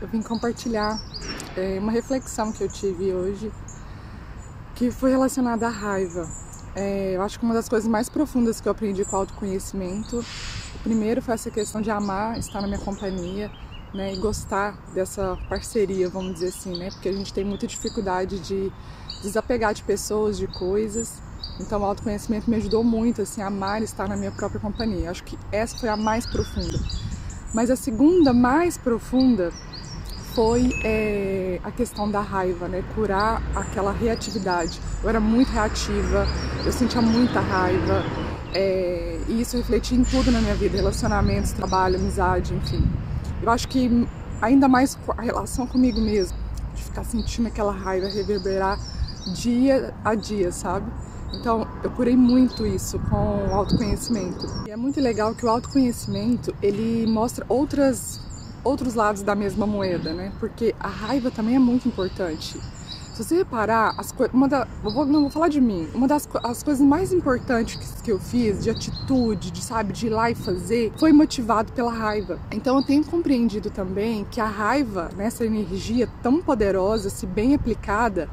eu vim compartilhar é, uma reflexão que eu tive hoje que foi relacionada à raiva. É, eu acho que uma das coisas mais profundas que eu aprendi com o autoconhecimento, o primeiro foi essa questão de amar estar na minha companhia, né, e gostar dessa parceria, vamos dizer assim, né, porque a gente tem muita dificuldade de desapegar de pessoas, de coisas. Então, o autoconhecimento me ajudou muito, assim, a amar estar na minha própria companhia. Acho que essa foi a mais profunda. Mas a segunda mais profunda foi é, a questão da raiva, né? Curar aquela reatividade. Eu era muito reativa, eu sentia muita raiva, é, e isso refletia em tudo na minha vida: relacionamentos, trabalho, amizade, enfim. Eu acho que ainda mais a relação comigo mesmo, de ficar sentindo aquela raiva reverberar dia a dia, sabe? Então, eu curei muito isso com o autoconhecimento. E é muito legal que o autoconhecimento, ele mostra outras outros lados da mesma moeda, né? Porque a raiva também é muito importante. Se você reparar, as uma da, vou, não vou falar de mim, uma das as coisas mais importantes que, que eu fiz, de atitude, de sabe, de ir lá e fazer, foi motivado pela raiva. Então eu tenho compreendido também que a raiva, né, essa energia tão poderosa, se bem aplicada,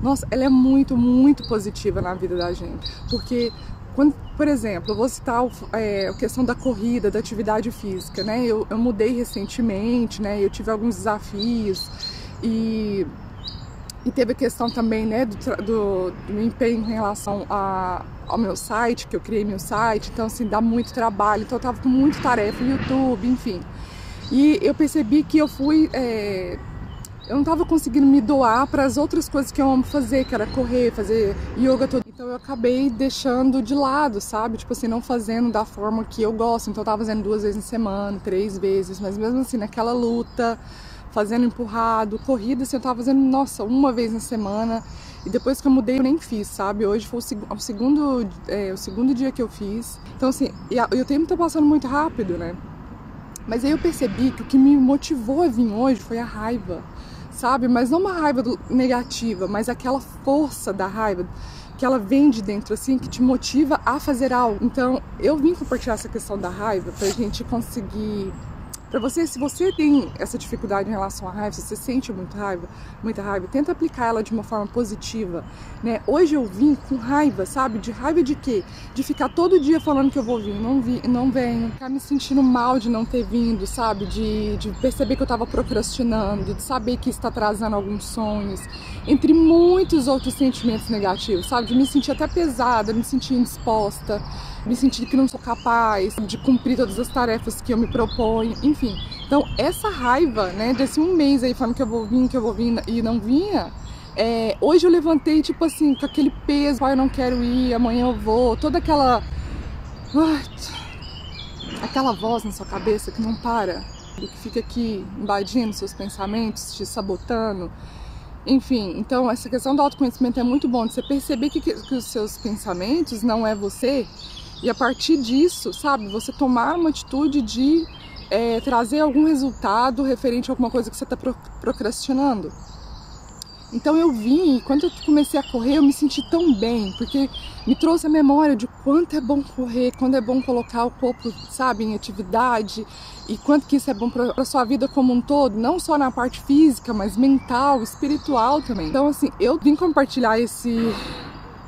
nossa, ela é muito, muito positiva na vida da gente. Porque quando, por exemplo, eu vou citar é, a questão da corrida, da atividade física, né? Eu, eu mudei recentemente, né? Eu tive alguns desafios e, e teve a questão também, né, do, do, do empenho em relação a, ao meu site, que eu criei meu site, então assim, dá muito trabalho, então eu tava com muita tarefa, YouTube, enfim. E eu percebi que eu fui é, eu não estava conseguindo me doar para as outras coisas que eu amo fazer, que era correr, fazer yoga todo. Então eu acabei deixando de lado, sabe? Tipo assim, não fazendo da forma que eu gosto. Então eu tava fazendo duas vezes na semana, três vezes, mas mesmo assim, naquela luta, fazendo empurrado, corrida, assim, eu tava fazendo, nossa, uma vez na semana. E depois que eu mudei, eu nem fiz, sabe? Hoje foi o, seg o segundo, é, o segundo dia que eu fiz. Então, assim, e o tempo tá passando muito rápido, né? Mas aí eu percebi que o que me motivou a vir hoje foi a raiva sabe? Mas não uma raiva negativa, mas aquela força da raiva que ela vem de dentro, assim, que te motiva a fazer algo. Então, eu vim compartilhar essa questão da raiva pra gente conseguir para você, se você tem essa dificuldade em relação à raiva, se você sente muita raiva, muita raiva, tenta aplicar ela de uma forma positiva, né? Hoje eu vim com raiva, sabe? De raiva de quê? De ficar todo dia falando que eu vou vir, não vi, não venho, ficar me sentindo mal de não ter vindo, sabe? De, de perceber que eu tava procrastinando, de saber que está atrasando alguns sonhos, entre muitos outros sentimentos negativos, sabe? De me sentir até pesada, me sentir indisposta me sentir que não sou capaz de cumprir todas as tarefas que eu me proponho, enfim. Então, essa raiva, né, desse um mês aí falando que eu vou vir, que eu vou vir e não vinha, é, hoje eu levantei, tipo assim, com aquele peso, pai, eu não quero ir, amanhã eu vou, toda aquela. aquela voz na sua cabeça que não para, que fica aqui invadindo seus pensamentos, te sabotando. Enfim, então essa questão do autoconhecimento é muito bom, de você perceber que, que, que os seus pensamentos não é você e a partir disso, sabe, você tomar uma atitude de é, trazer algum resultado referente a alguma coisa que você está procrastinando. Então eu vim e quando eu comecei a correr eu me senti tão bem, porque me trouxe a memória de quanto é bom correr, quando é bom colocar o corpo, sabe, em atividade e quanto que isso é bom para sua vida como um todo, não só na parte física, mas mental, espiritual também. Então assim, eu vim compartilhar esse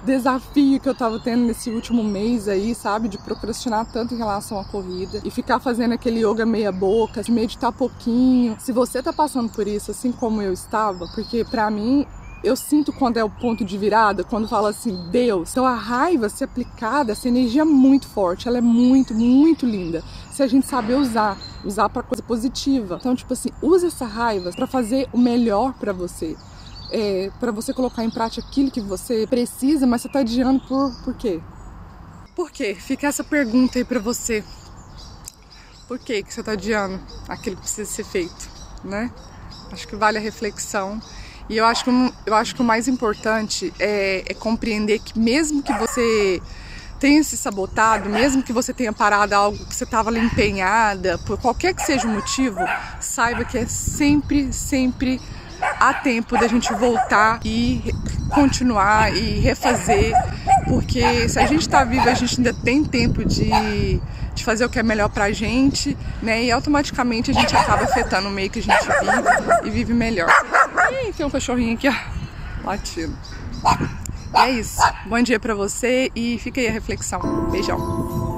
desafio que eu tava tendo nesse último mês aí, sabe? De procrastinar tanto em relação à corrida e ficar fazendo aquele yoga meia boca, de meditar pouquinho. Se você tá passando por isso, assim como eu estava, porque para mim eu sinto quando é o ponto de virada, quando fala assim, Deus. Então a raiva, se aplicada, essa energia é muito forte, ela é muito, muito linda. Se a gente saber usar, usar para coisa positiva. Então, tipo assim, usa essa raiva para fazer o melhor para você é, para você colocar em prática aquilo que você precisa, mas você está adiando por, por quê? Por quê? Fica essa pergunta aí para você. Por que, que você está adiando aquilo que precisa ser feito, né? Acho que vale a reflexão. E eu acho que, eu acho que o mais importante é, é compreender que mesmo que você tenha se sabotado, mesmo que você tenha parado algo que você estava empenhada, por qualquer que seja o motivo, saiba que é sempre, sempre há tempo da gente voltar e continuar e refazer, porque se a gente está vivo, a gente ainda tem tempo de, de fazer o que é melhor pra gente, né? E automaticamente a gente acaba afetando o meio que a gente vive e vive melhor. Ih, tem um cachorrinho aqui, ó, latindo. É isso. Bom dia para você e fica aí a reflexão. Beijão.